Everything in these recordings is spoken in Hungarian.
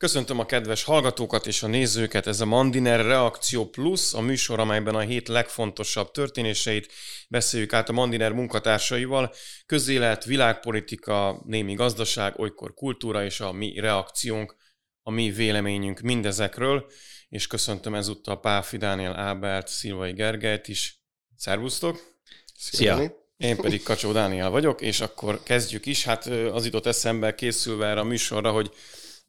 Köszöntöm a kedves hallgatókat és a nézőket, ez a Mandiner Reakció Plus, a műsor, amelyben a hét legfontosabb történéseit beszéljük át a Mandiner munkatársaival. Közélet, világpolitika, némi gazdaság, olykor kultúra és a mi reakciónk, a mi véleményünk mindezekről, és köszöntöm ezúttal Páfi Dániel Ábert, Szilvai Gergelyt is. Szervusztok! Szia! Én pedig Kacsó Dániel vagyok, és akkor kezdjük is. Hát az jutott eszembe készülve erre a műsorra, hogy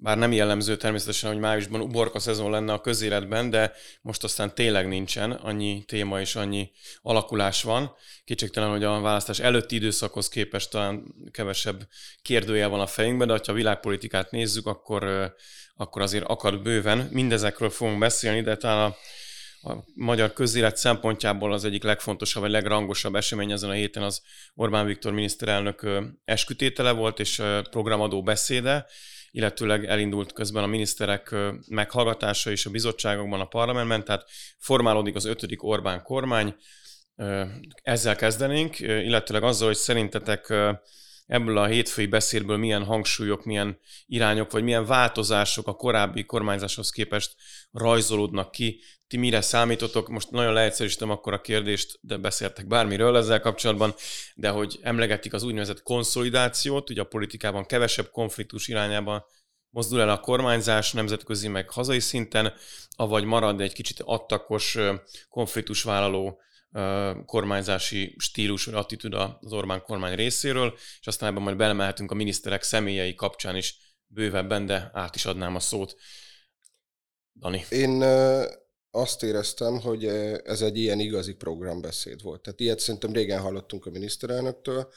bár nem jellemző természetesen, hogy májusban uborka szezon lenne a közéletben, de most aztán tényleg nincsen, annyi téma és annyi alakulás van. Kétségtelen, hogy a választás előtti időszakhoz képest talán kevesebb kérdője van a fejünkben, de ha a világpolitikát nézzük, akkor, akkor azért akad bőven. Mindezekről fogunk beszélni, de talán a a magyar közélet szempontjából az egyik legfontosabb, vagy legrangosabb esemény ezen a héten az Orbán Viktor miniszterelnök eskütétele volt, és programadó beszéde, illetőleg elindult közben a miniszterek meghallgatása is a bizottságokban, a parlamentben, tehát formálódik az ötödik Orbán kormány. Ezzel kezdenénk, illetőleg azzal, hogy szerintetek ebből a hétfői beszédből milyen hangsúlyok, milyen irányok, vagy milyen változások a korábbi kormányzáshoz képest rajzolódnak ki. Ti mire számítotok? Most nagyon leegyszerűsítem akkor a kérdést, de beszéltek bármiről ezzel kapcsolatban, de hogy emlegetik az úgynevezett konszolidációt, ugye a politikában kevesebb konfliktus irányában mozdul el a kormányzás nemzetközi meg hazai szinten, avagy marad egy kicsit attakos konfliktusvállaló kormányzási stílus vagy attitűd az Orbán kormány részéről, és aztán ebben majd belemelhetünk a miniszterek személyei kapcsán is bővebben, de át is adnám a szót. Dani. Én azt éreztem, hogy ez egy ilyen igazi programbeszéd volt. Tehát ilyet szerintem régen hallottunk a miniszterelnöktől,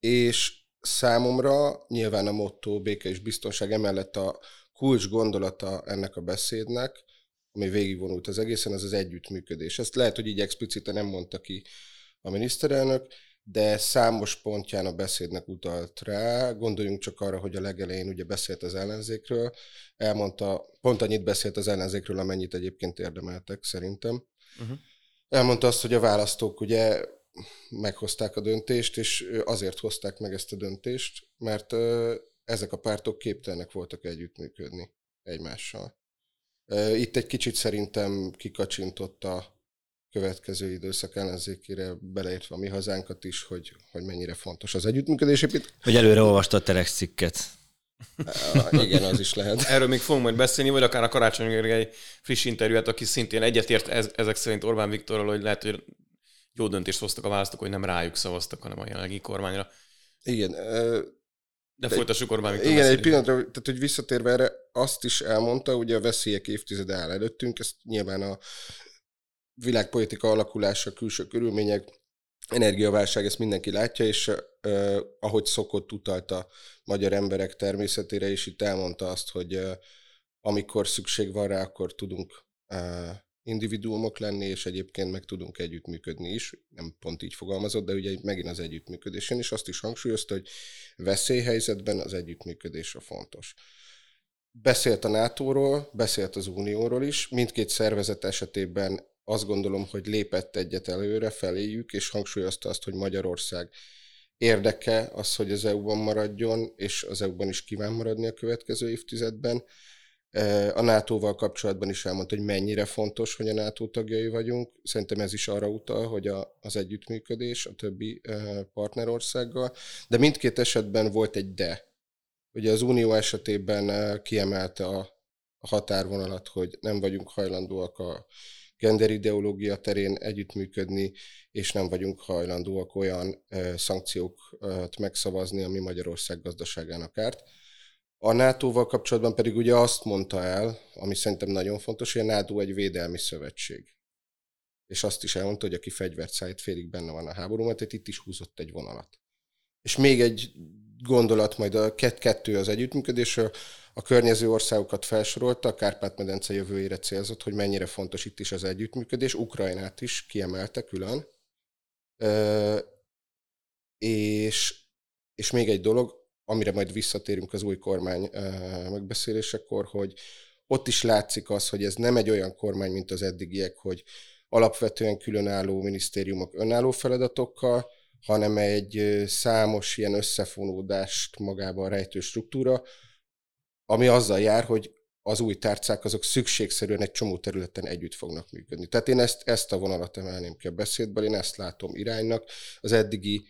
és számomra nyilván a motto béke és biztonság emellett a kulcs gondolata ennek a beszédnek, ami végigvonult az egészen, az az együttműködés. Ezt lehet, hogy így explicite nem mondta ki a miniszterelnök, de számos pontján a beszédnek utalt rá. Gondoljunk csak arra, hogy a legelején ugye beszélt az ellenzékről, elmondta, pont annyit beszélt az ellenzékről, amennyit egyébként érdemeltek szerintem. Uh-huh. Elmondta azt, hogy a választók ugye meghozták a döntést, és azért hozták meg ezt a döntést, mert ezek a pártok képtelenek voltak együttműködni egymással. Itt egy kicsit szerintem kikacsintott a következő időszak ellenzékére, beleértve a mi hazánkat is, hogy, hogy mennyire fontos az együttműködés. Hogy előre olvasta a Telex cikket. Igen, az is lehet. Erről még fogunk majd beszélni, vagy akár a Karácsony Gergely friss interjúját, aki szintén egyetért ez, ezek szerint Orbán Viktorral, hogy lehet, hogy jó döntést hoztak a választók, hogy nem rájuk szavaztak, hanem a jelenlegi kormányra. Igen, de, folytassuk Orbán Viktor Igen, egy pillanatra, tehát hogy visszatérve erre, azt is elmondta, ugye a veszélyek évtizede áll előttünk, ezt nyilván a világpolitika alakulása, külső körülmények, energiaválság, ezt mindenki látja, és uh, ahogy szokott utalta magyar emberek természetére, és itt elmondta azt, hogy uh, amikor szükség van rá, akkor tudunk uh, individuumok lenni, és egyébként meg tudunk együttműködni is. Nem pont így fogalmazott, de ugye megint az együttműködésen is azt is hangsúlyozta, hogy veszélyhelyzetben az együttműködés a fontos. Beszélt a NATO-ról, beszélt az Unióról is, mindkét szervezet esetében azt gondolom, hogy lépett egyet előre feléjük, és hangsúlyozta azt, hogy Magyarország érdeke az, hogy az EU-ban maradjon, és az EU-ban is kíván maradni a következő évtizedben a NATO-val kapcsolatban is elmondta, hogy mennyire fontos, hogy a NATO tagjai vagyunk. Szerintem ez is arra utal, hogy a, az együttműködés a többi partnerországgal. De mindkét esetben volt egy de. Ugye az Unió esetében kiemelte a, a határvonalat, hogy nem vagyunk hajlandóak a genderideológia terén együttműködni, és nem vagyunk hajlandóak olyan szankciókat megszavazni, ami Magyarország gazdaságának árt. A NATO-val kapcsolatban pedig ugye azt mondta el, ami szerintem nagyon fontos, hogy a NATO egy védelmi szövetség. És azt is elmondta, hogy aki fegyvert szállít, félig benne van a háborúban, tehát itt is húzott egy vonalat. És még egy gondolat, majd a kettő az együttműködésről, a környező országokat felsorolta, a Kárpát-medence jövőjére célzott, hogy mennyire fontos itt is az együttműködés, Ukrajnát is kiemelte külön. és, és még egy dolog, amire majd visszatérünk az új kormány megbeszélésekor, hogy ott is látszik az, hogy ez nem egy olyan kormány, mint az eddigiek, hogy alapvetően különálló minisztériumok önálló feladatokkal, hanem egy számos ilyen összefonódást magában rejtő struktúra, ami azzal jár, hogy az új tárcák azok szükségszerűen egy csomó területen együtt fognak működni. Tehát én ezt, ezt a vonalat emelném ki a beszédből, én ezt látom iránynak. Az eddigi,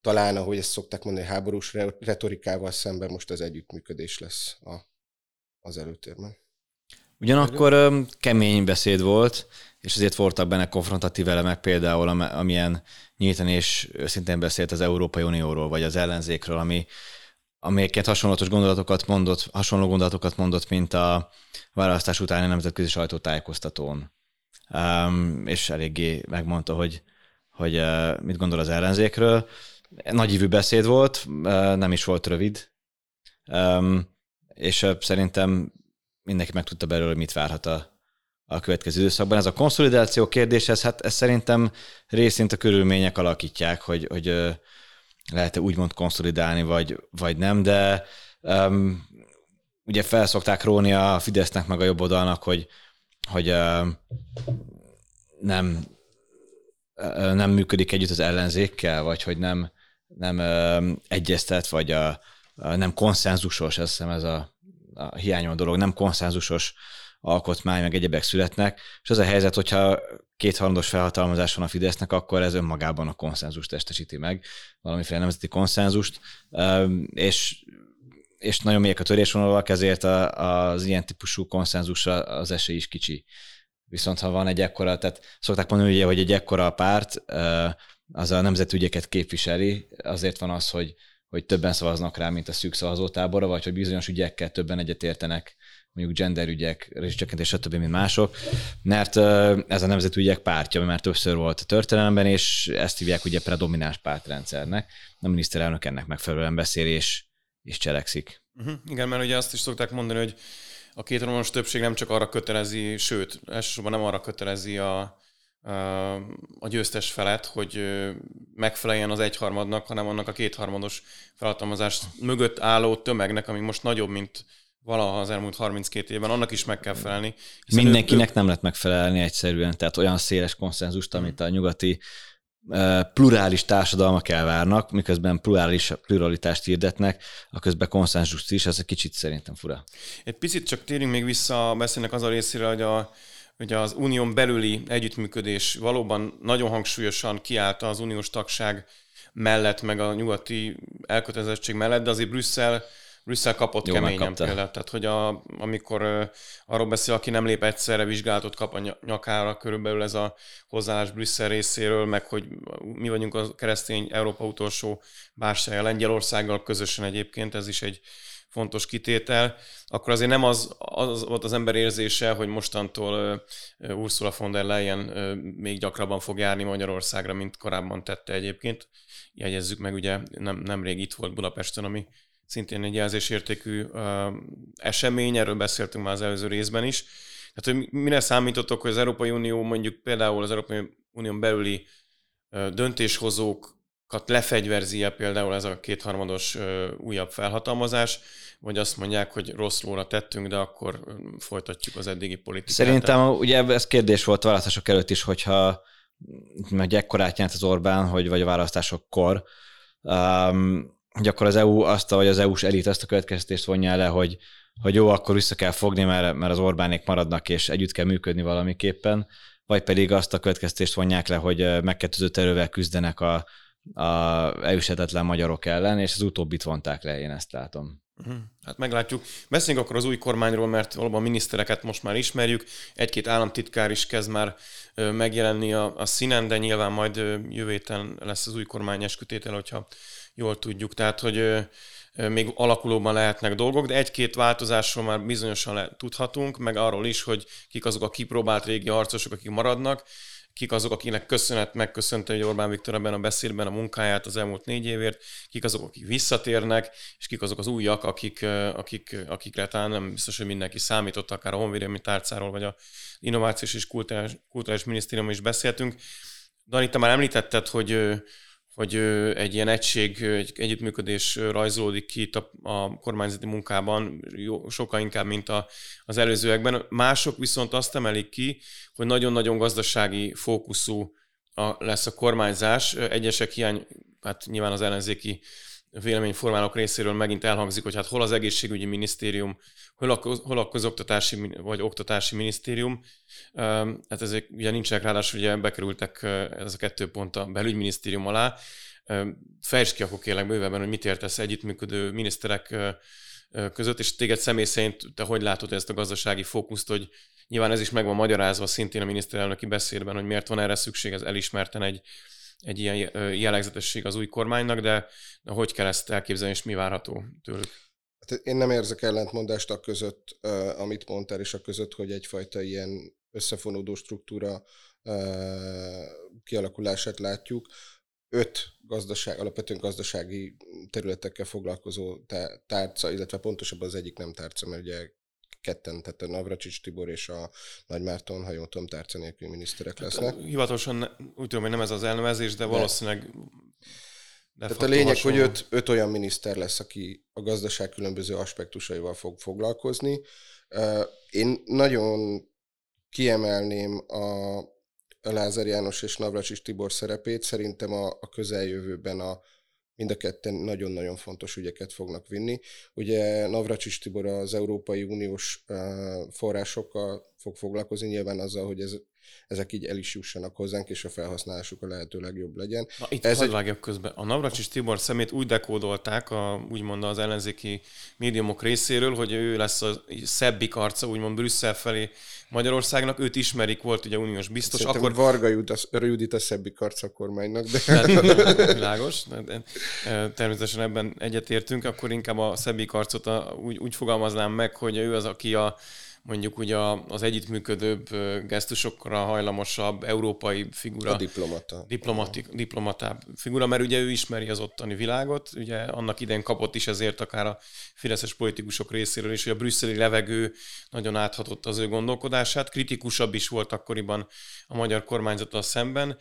talán, ahogy ezt szokták mondani, háborús retorikával szemben most az együttműködés lesz a, az előtérben. Ugyanakkor kemény beszéd volt, és ezért voltak benne konfrontatív elemek, például amilyen nyíltan és őszintén beszélt az Európai Unióról, vagy az ellenzékről, ami, amelyeket hasonlatos gondolatokat mondott, hasonló gondolatokat mondott, mint a választás utáni nemzetközi sajtótájékoztatón. Um, és eléggé megmondta, hogy, hogy uh, mit gondol az ellenzékről. Nagyívű beszéd volt, nem is volt rövid, és szerintem mindenki meg tudta belőle, mit várhat a, a következő időszakban. Ez a konszolidáció kérdés, ez, hát ez szerintem részint a körülmények alakítják, hogy, hogy lehet-e úgymond konszolidálni, vagy, vagy nem, de um, ugye felszokták róni a Fidesznek meg a jobb oldalnak, hogy, hogy uh, nem, uh, nem működik együtt az ellenzékkel, vagy hogy nem, nem uh, egyeztet, vagy a, uh, nem konszenzusos, azt hiszem ez a, a hiányoló dolog, nem konszenzusos alkotmány, meg egyebek születnek, és az a helyzet, hogyha kétharmados felhatalmazás van a Fidesznek, akkor ez önmagában a konszenzust testesíti meg, valamiféle nemzeti konszenzust, és és nagyon mélyek a törésvonalak, ezért az ilyen típusú konszenzusra az esély is kicsi. Viszont ha van egy ekkora, tehát szokták mondani, ugye, hogy egy ekkora párt, az a nemzetügyeket képviseli, azért van az, hogy, hogy többen szavaznak rá, mint a szűk szavazótábora, vagy hogy bizonyos ügyekkel többen egyetértenek mondjuk genderügyek, rezsicsökkentés, stb., mint mások, mert ez a nemzetügyek pártja, mert már többször volt a történelemben, és ezt hívják ugye predomináns pártrendszernek. A miniszterelnök ennek megfelelően beszél és, és cselekszik. Uh-huh. Igen, mert ugye azt is szokták mondani, hogy a kétronos többség nem csak arra kötelezi, sőt, elsősorban nem arra kötelezi a, a győztes felet, hogy megfeleljen az egyharmadnak, hanem annak a kétharmados felhatalmazás mögött álló tömegnek, ami most nagyobb, mint valaha az elmúlt 32 évben, annak is meg kell felelni. Mindenkinek ő... nem lehet megfelelni egyszerűen, tehát olyan széles konszenzust, amit a nyugati plurális társadalmak elvárnak, miközben plurális, pluralitást hirdetnek, a közben konszenzust is, ez egy kicsit szerintem fura. Egy picit csak térjünk még vissza a beszélnek az a részére, hogy a, hogy az unión belüli együttműködés valóban nagyon hangsúlyosan kiállta az uniós tagság mellett, meg a nyugati elkötelezettség mellett, de azért Brüsszel Brüsszel kapott Jó, keményen megkapta. például. Tehát, hogy a, amikor uh, arról beszél, aki nem lép egyszerre, vizsgálatot kap a nyakára, körülbelül ez a hozzáállás Brüsszel részéről, meg hogy mi vagyunk a keresztény Európa utolsó bársája Lengyelországgal közösen egyébként, ez is egy fontos kitétel, akkor azért nem az, az volt az ember érzése, hogy mostantól Ursula von der Leyen még gyakrabban fog járni Magyarországra, mint korábban tette egyébként. Jegyezzük meg, ugye nem, nemrég itt volt Budapesten, ami szintén egy jelzésértékű esemény, erről beszéltünk már az előző részben is. Tehát, hogy mire számítottok, hogy az Európai Unió mondjuk például az Európai Unión belüli döntéshozókat lefegyverzi-e például ez a kétharmados újabb felhatalmazás, vagy azt mondják, hogy rossz lóra tettünk, de akkor folytatjuk az eddigi politikát. Szerintem ugye ez kérdés volt választások előtt is, hogyha meg ekkorát nyert az Orbán, hogy vagy a választásokkor, um, hogy akkor az EU azt, vagy az EU-s elit azt a következtetést vonja le, hogy, hogy jó, akkor vissza kell fogni, mert, mert az Orbánék maradnak, és együtt kell működni valamiképpen, vagy pedig azt a következtetést vonják le, hogy megkettőzött erővel küzdenek a, a EU-setetlen magyarok ellen, és az utóbbit vonták le, én ezt látom. Mhm. Hát meglátjuk. Beszéljünk akkor az új kormányról, mert valóban minisztereket most már ismerjük. Egy-két államtitkár is kezd már megjelenni a, a színen, de nyilván majd jövő héten lesz az új kormány eskütétel, hogyha jól tudjuk. Tehát, hogy még alakulóban lehetnek dolgok, de egy-két változásról már bizonyosan le, tudhatunk, meg arról is, hogy kik azok a kipróbált régi harcosok, akik maradnak, kik azok, akinek köszönet megköszönte hogy Orbán Viktor ebben a beszédben a munkáját az elmúlt négy évért, kik azok, akik visszatérnek, és kik azok az újak, akik, akik, akikre talán nem biztos, hogy mindenki számított, akár a Honvédelmi Tárcáról, vagy a Innovációs és Kulturális, Kulturális Minisztérium is beszéltünk. Dani, te már említetted, hogy hogy egy ilyen egység, egy együttműködés rajzolódik ki itt a, a kormányzati munkában, jó, sokkal inkább, mint a, az előzőekben. Mások viszont azt emelik ki, hogy nagyon-nagyon gazdasági fókuszú a, lesz a kormányzás. Egyesek hiány, hát nyilván az ellenzéki véleményformálók részéről megint elhangzik, hogy hát hol az egészségügyi minisztérium, hol a, hol a közoktatási vagy oktatási minisztérium. Hát ezek ugye nincsenek, ráadásul ugye bekerültek ez a kettő pont a belügyminisztérium alá. Fejtsd ki akkor kérlek bővebben, hogy mit értesz együttműködő miniszterek között, és téged személy szerint te hogy látod ezt a gazdasági fókuszt, hogy nyilván ez is meg van magyarázva szintén a miniszterelnöki beszédben, hogy miért van erre szükség, ez elismerten egy, egy ilyen jellegzetesség az új kormánynak, de hogy kell ezt elképzelni, és mi várható tőlük? Hát én nem érzek ellentmondást a között, amit mondtál, és a között, hogy egyfajta ilyen összefonódó struktúra kialakulását látjuk. Öt gazdaság, alapvetően gazdasági területekkel foglalkozó tárca, illetve pontosabban az egyik nem tárca, mert ugye ketten, tehát a Navracsics Tibor és a Nagy Márton, ha jól tudom, tárca nélkül miniszterek hát, lesznek. Hivatalosan úgy tudom, hogy nem ez az elnevezés, de valószínűleg de Tehát a lényeg, hasonló. hogy öt, öt olyan miniszter lesz, aki a gazdaság különböző aspektusaival fog foglalkozni. Én nagyon kiemelném a, a Lázár János és Navracsis Tibor szerepét. Szerintem a, a közeljövőben a, mind a ketten nagyon-nagyon fontos ügyeket fognak vinni. Ugye Navracsis Tibor az Európai Uniós forrásokkal fog foglalkozni, nyilván azzal, hogy ez, ezek így el is jussanak hozzánk, és a felhasználásuk a lehető legjobb legyen. Na, itt ez egy... vágjak közben. A Navracsis Tibor szemét úgy dekódolták, a, úgymond az ellenzéki médiumok részéről, hogy ő lesz a szebbik arca, úgymond Brüsszel felé Magyarországnak, őt ismerik, volt ugye uniós biztos. Szerintem akkor Varga Judit a szebbik arca a kormánynak. De... Tehát, világos, de, természetesen ebben egyetértünk, akkor inkább a szebbik arcot a, úgy, úgy fogalmaznám meg, hogy ő az, aki a mondjuk ugye az együttműködőbb, gesztusokra hajlamosabb európai figura. A diplomata. Diplomatik, diplomatább figura, mert ugye ő ismeri az ottani világot, ugye annak idején kapott is ezért akár a fideszes politikusok részéről is, hogy a brüsszeli levegő nagyon áthatott az ő gondolkodását, kritikusabb is volt akkoriban a magyar kormányzata szemben,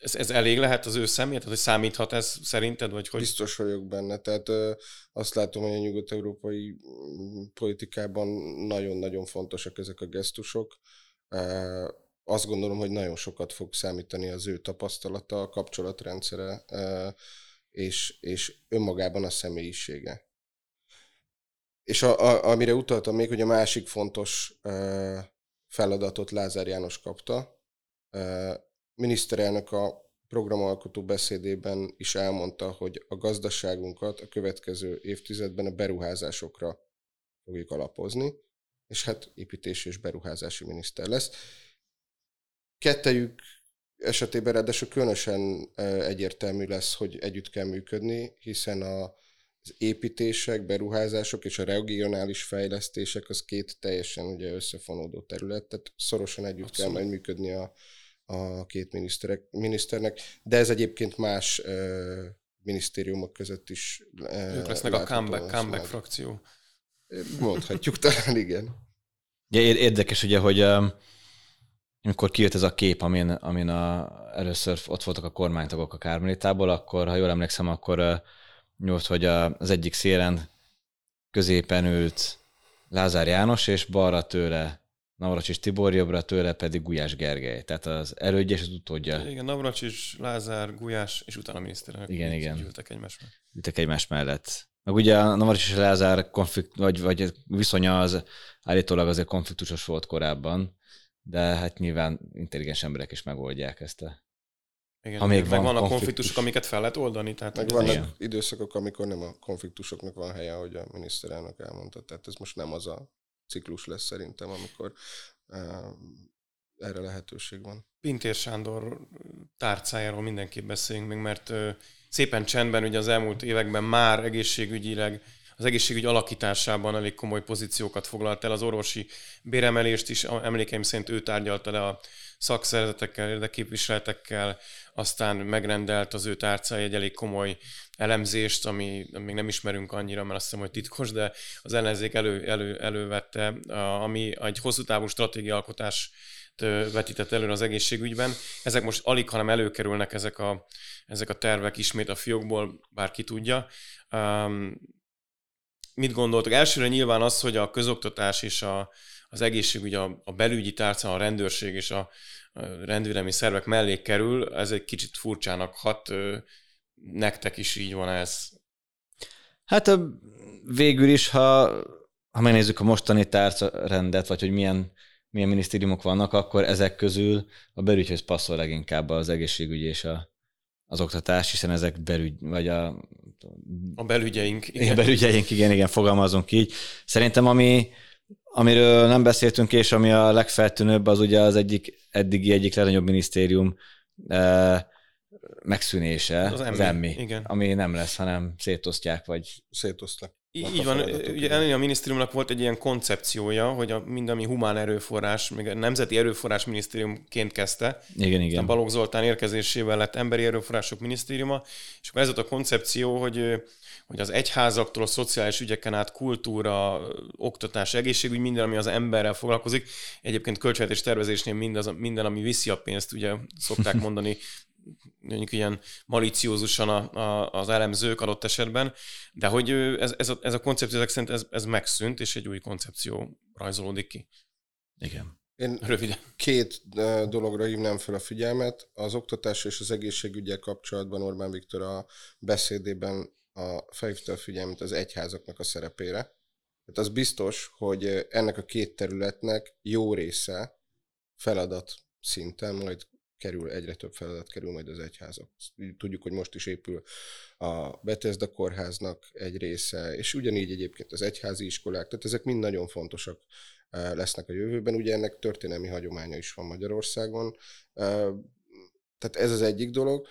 ez, ez elég lehet az ő személyet? Tehát, hogy számíthat ez szerinted? Vagy hogy? Biztos vagyok benne. Tehát ö, azt látom, hogy a nyugat-európai mm, politikában nagyon-nagyon fontosak ezek a gesztusok. Ö, azt gondolom, hogy nagyon sokat fog számítani az ő tapasztalata, a kapcsolatrendszere, ö, és, és önmagában a személyisége. És a, a, amire utaltam még, hogy a másik fontos ö, feladatot Lázár János kapta, miniszterelnök a programalkotó beszédében is elmondta, hogy a gazdaságunkat a következő évtizedben a beruházásokra fogjuk alapozni, és hát építési és beruházási miniszter lesz. Kettejük esetében ráadásul különösen egyértelmű lesz, hogy együtt kell működni, hiszen a, az építések, beruházások és a regionális fejlesztések az két teljesen ugye összefonódó terület, tehát szorosan együtt Abszolút. kell majd működni a, a két miniszterek, miniszternek, de ez egyébként más uh, minisztériumok között is uh, Ők lesznek a comeback, comeback frakció. Mondhatjuk talán, igen. Ja, érdekes ugye, hogy amikor kijött ez a kép, amin, amin a, először ott voltak a kormánytagok a Kármelitából, akkor, ha jól emlékszem, akkor nyújt, hogy a, az egyik szélen középen ült Lázár János, és balra tőle Navracsis Tibor, jobbra tőle pedig Gulyás Gergely. Tehát az elődje és az utódja. Igen, Navracsis, Lázár, Gulyás, és utána a miniszterelnök. Igen, igen. Ültek egymás mellett. Ültek egymás mellett. Meg ugye a Navracsis és Lázár konflikt, vagy, vagy viszonya az állítólag azért konfliktusos volt korábban, de hát nyilván intelligens emberek is megoldják ezt a igen, ha még van vannak konfliktusok, amiket fel lehet oldani. Tehát meg vannak igen. időszakok, amikor nem a konfliktusoknak van helye, ahogy a miniszterelnök elmondta. Tehát ez most nem az a ciklus lesz szerintem, amikor erre lehetőség van. Pintér Sándor tárcájáról mindenképp beszéljünk még, mert szépen csendben ugye az elmúlt években már egészségügyileg az egészségügy alakításában elég komoly pozíciókat foglalt el. Az orvosi béremelést is emlékeim szerint ő tárgyalta le a szakszervezetekkel, érdeképviseletekkel, aztán megrendelt az ő tárcája egy elég komoly elemzést, ami még nem ismerünk annyira, mert azt hiszem, hogy titkos, de az ellenzék elő, elő, elővette, ami egy hosszú távú stratégiaalkotás vetített előre az egészségügyben. Ezek most alig, hanem előkerülnek ezek a, ezek a tervek ismét a fiókból, bárki tudja. Um, mit gondoltok? Elsőre nyilván az, hogy a közoktatás és a, az egészségügy, a, a belügyi tárca, a rendőrség és a, a rendvédelmi szervek mellé kerül, ez egy kicsit furcsának hat nektek is így van ez? Hát végül is, ha, ha megnézzük a mostani tárcarendet, vagy hogy milyen, milyen minisztériumok vannak, akkor ezek közül a belügyhöz passzol leginkább az egészségügy és a, az oktatás, hiszen ezek belügy, vagy a... A belügyeink. Igen. A belügyeink, igen, igen, fogalmazunk így. Szerintem ami, amiről nem beszéltünk, és ami a legfeltűnőbb, az ugye az egyik, eddigi egyik legnagyobb minisztérium eh, megszűnése, az, az emmi, igen. ami nem lesz, hanem szétosztják, vagy szétosztják. Így van, ugye ennél a minisztériumnak volt egy ilyen koncepciója, hogy a, mind ami humán erőforrás, még a Nemzeti Erőforrás Minisztériumként kezdte. Igen, igen. A Balogh Zoltán érkezésével lett Emberi Erőforrások Minisztériuma, és akkor ez volt a koncepció, hogy hogy az egyházaktól a szociális ügyeken át kultúra, oktatás, egészségügy, minden, ami az emberrel foglalkozik. Egyébként költségvetés tervezésnél mindaz, minden, ami viszi a pénzt, ugye szokták mondani mondjuk ilyen maliciózusan a, a, az elemzők adott esetben, de hogy ez, ez, a, ez a koncepció ezek szerint ez, ez megszűnt, és egy új koncepció rajzolódik ki. Igen. Én Röviden. két dologra hívnám fel a figyelmet. Az oktatás és az egészségügyel kapcsolatban Orbán Viktor a beszédében a felhívta a figyelmet az egyházaknak a szerepére. Tehát az biztos, hogy ennek a két területnek jó része feladat szinten majd kerül, egyre több feladat kerül majd az egyházak. Tudjuk, hogy most is épül a Bethesda kórháznak egy része, és ugyanígy egyébként az egyházi iskolák, tehát ezek mind nagyon fontosak lesznek a jövőben. Ugye ennek történelmi hagyománya is van Magyarországon. Eh, tehát ez az egyik dolog.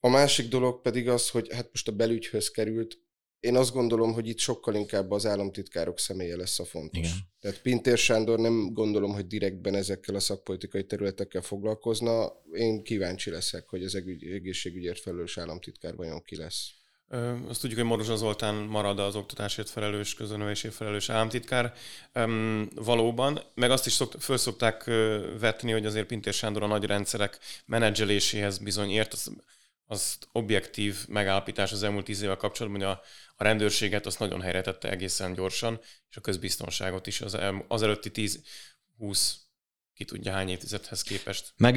A másik dolog pedig az, hogy hát most a belügyhöz került, én azt gondolom, hogy itt sokkal inkább az államtitkárok személye lesz a fontos. Igen. Tehát Pintér Sándor nem gondolom, hogy direktben ezekkel a szakpolitikai területekkel foglalkozna. Én kíváncsi leszek, hogy az egészségügyért felelős államtitkár vajon ki lesz. Azt tudjuk, hogy Morozsa Zoltán marad az oktatásért felelős, közönövésért felelős államtitkár. Üm, valóban, meg azt is szokt, föl szokták vetni, hogy azért Pintér Sándor a nagy rendszerek menedzseléséhez bizony ért. Az, azt objektív megállapítás az elmúlt tíz évvel kapcsolatban, hogy a, a rendőrséget azt nagyon helyre tette egészen gyorsan, és a közbiztonságot is az, el, az előtti 10-20 ki tudja hány évtizedhez képest. Meg,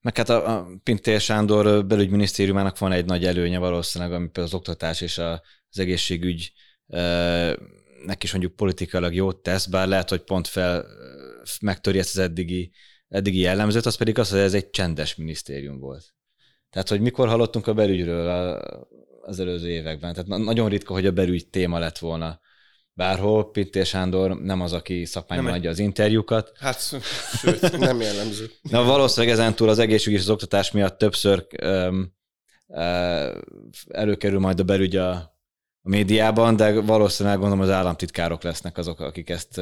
meg hát a, a Pintér Sándor belügyminisztériumának van egy nagy előnye valószínűleg, ami például az oktatás és a, az egészségügy neki is mondjuk politikailag jót tesz, bár lehet, hogy pont fel megtöri ezt az eddigi, eddigi jellemzőt, az pedig az, hogy ez egy csendes minisztérium volt. Tehát, hogy mikor hallottunk a belügyről az előző években. Tehát nagyon ritka, hogy a belügy téma lett volna bárhol. Pittér Sándor nem az, aki szakmányban adja az interjúkat. Hát, sőt, nem jellemző. Na, valószínűleg ezentúl az egészsügy és az oktatás miatt többször um, előkerül majd a belügy a, a médiában, de valószínűleg gondolom az államtitkárok lesznek azok, akik ezt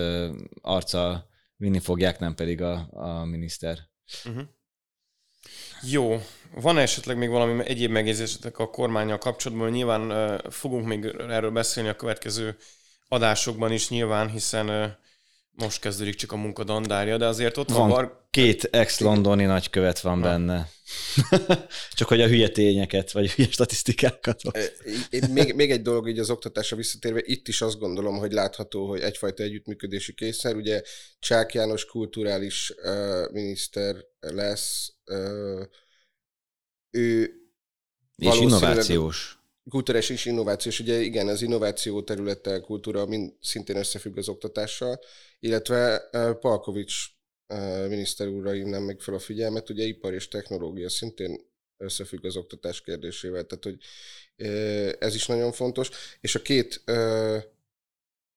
arca vinni fogják, nem pedig a, a miniszter. Uh-huh. Jó. Van esetleg még valami egyéb megjegyzésetek a kormányjal kapcsolatban? Nyilván fogunk még erről beszélni a következő adásokban is nyilván, hiszen most kezdődik csak a munka dandárja, de azért ott van... van bar... Két ex-londoni nagykövet van Na. benne. csak hogy a hülye tényeket, vagy a hülye statisztikákat. még, még egy dolog így az oktatásra visszatérve, itt is azt gondolom, hogy látható, hogy egyfajta együttműködési készer. Ugye Csák János kulturális uh, miniszter lesz, uh, ő és innovációs. Kulturális és innovációs, ugye igen, az innováció területe, kultúra mind szintén összefügg az oktatással, illetve uh, Palkovics uh, miniszter úrra hívnám meg fel a figyelmet, ugye ipar és technológia szintén összefügg az oktatás kérdésével, tehát hogy uh, ez is nagyon fontos, és a két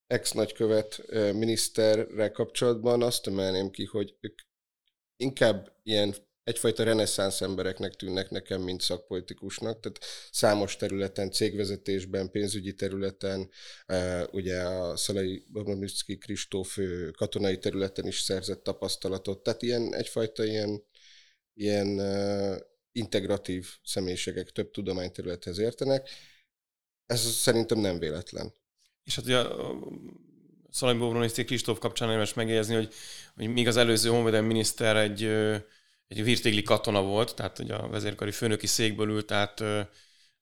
ex-nagykövet miniszterrel kapcsolatban azt emelném ki, hogy ők inkább ilyen egyfajta reneszánsz embereknek tűnnek nekem, mint szakpolitikusnak, tehát számos területen, cégvezetésben, pénzügyi területen, ugye a Szalai Babonitsky Kristóf katonai területen is szerzett tapasztalatot, tehát ilyen egyfajta ilyen, ilyen integratív személyiségek több tudományterülethez értenek. Ez szerintem nem véletlen. És hát ugye a Szalai Babonitsky Kristóf kapcsán érdemes megjegyezni, hogy, hogy még az előző honvédelmi miniszter egy egy virtégli katona volt, tehát hogy a vezérkari főnöki székből ült át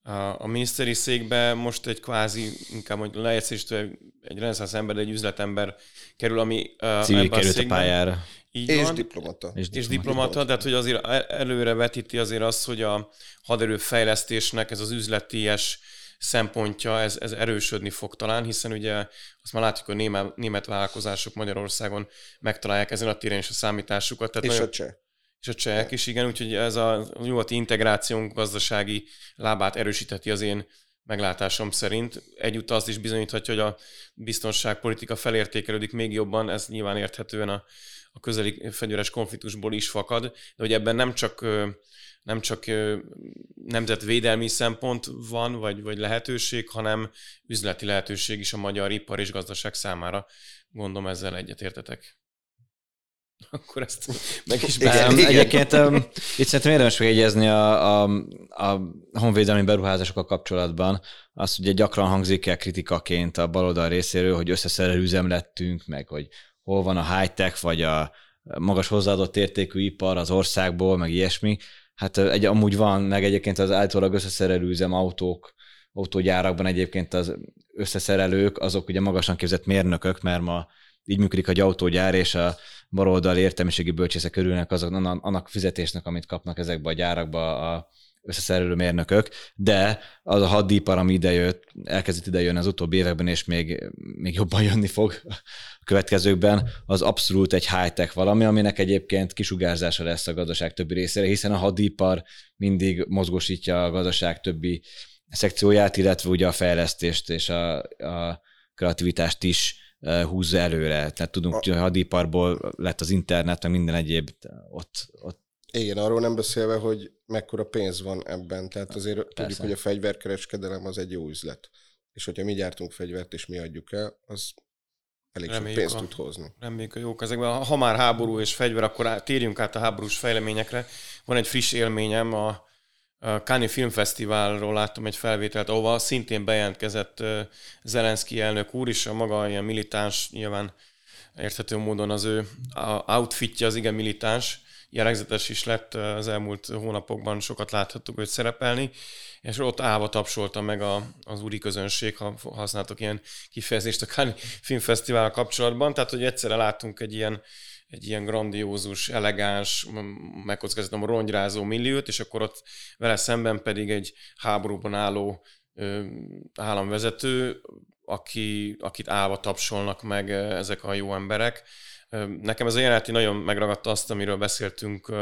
a, a miniszteri székbe, most egy kvázi, inkább hogy leegyszerűsítve egy reneszánsz ember, egy üzletember kerül, ami Civil került a pályára. Így és van. diplomata. És, és diplomata, tehát hogy azért előre vetíti azért azt, hogy a haderőfejlesztésnek ez az üzleties szempontja, ez, ez erősödni fog talán, hiszen ugye azt már látjuk, hogy német, német vállalkozások Magyarországon megtalálják ezen a téren is a számításukat. Tehát és nagyon, a cseh. És a csehek is, igen, úgyhogy ez a nyugati integrációnk gazdasági lábát erősíteti az én meglátásom szerint. Egyúttal azt is bizonyíthatja, hogy a biztonságpolitika felértékelődik még jobban, ez nyilván érthetően a, a közeli fegyveres konfliktusból is fakad, de hogy ebben nem csak nem csak nemzetvédelmi szempont van, vagy, vagy lehetőség, hanem üzleti lehetőség is a magyar ipar és gazdaság számára. Gondolom ezzel egyetértetek. Akkor ezt meg is igen. Egyébként um, itt szerintem érdemes megjegyezni a, a, a honvédelmi beruházásokkal kapcsolatban. Azt ugye gyakran hangzik el kritikaként a baloldal részéről, hogy összeszerelő üzem lettünk, meg hogy hol van a high-tech, vagy a magas hozzáadott értékű ipar az országból, meg ilyesmi. Hát egy, amúgy van, meg egyébként az állítólag összeszerelő üzem autók, autógyárakban egyébként az összeszerelők, azok ugye magasan képzett mérnökök, mert ma így működik egy autógyár, és a baloldali értelmiségi bölcsészek örülnek azok, annak fizetésnek, amit kapnak ezekbe a gyárakba a összeszerelő mérnökök, de az a haddípar, ami idejött, elkezdett idejönni az utóbbi években, és még, még jobban jönni fog a következőkben, az abszolút egy high-tech valami, aminek egyébként kisugárzása lesz a gazdaság többi részére, hiszen a haddípar mindig mozgósítja a gazdaság többi szekcióját, illetve ugye a fejlesztést és a, a kreativitást is húzza előre. Tehát tudunk, hogy a hadiparból lett az internet, meg minden egyéb ott, ott igen, arról nem beszélve, hogy mekkora pénz van ebben. Tehát azért Persze. tudjuk, hogy a fegyverkereskedelem az egy jó üzlet. És hogyha mi gyártunk fegyvert, és mi adjuk el, az elég reméljük sok pénzt a, tud hozni. Reméljük a jók ezekben. Ha már háború és fegyver, akkor térjünk át a háborús fejleményekre. Van egy friss élményem, a, a Cannes Filmfesztiválról láttam egy felvételt, ahova szintén bejelentkezett Zelenszky elnök úr is, a maga ilyen militáns, nyilván érthető módon az ő outfitje az igen militáns, jellegzetes is lett az elmúlt hónapokban, sokat láthattuk őt szerepelni, és ott állva tapsolta meg a, az úri közönség, ha használtok ilyen kifejezést a Cannes Filmfesztivál kapcsolatban, tehát hogy egyszerre láttunk egy ilyen egy ilyen grandiózus, elegáns, megkockáztatom rongyrázó milliót, és akkor ott vele szemben pedig egy háborúban álló ö, államvezető, aki, akit állva tapsolnak meg ezek a jó emberek. Nekem ez a jelenet nagyon megragadta azt, amiről beszéltünk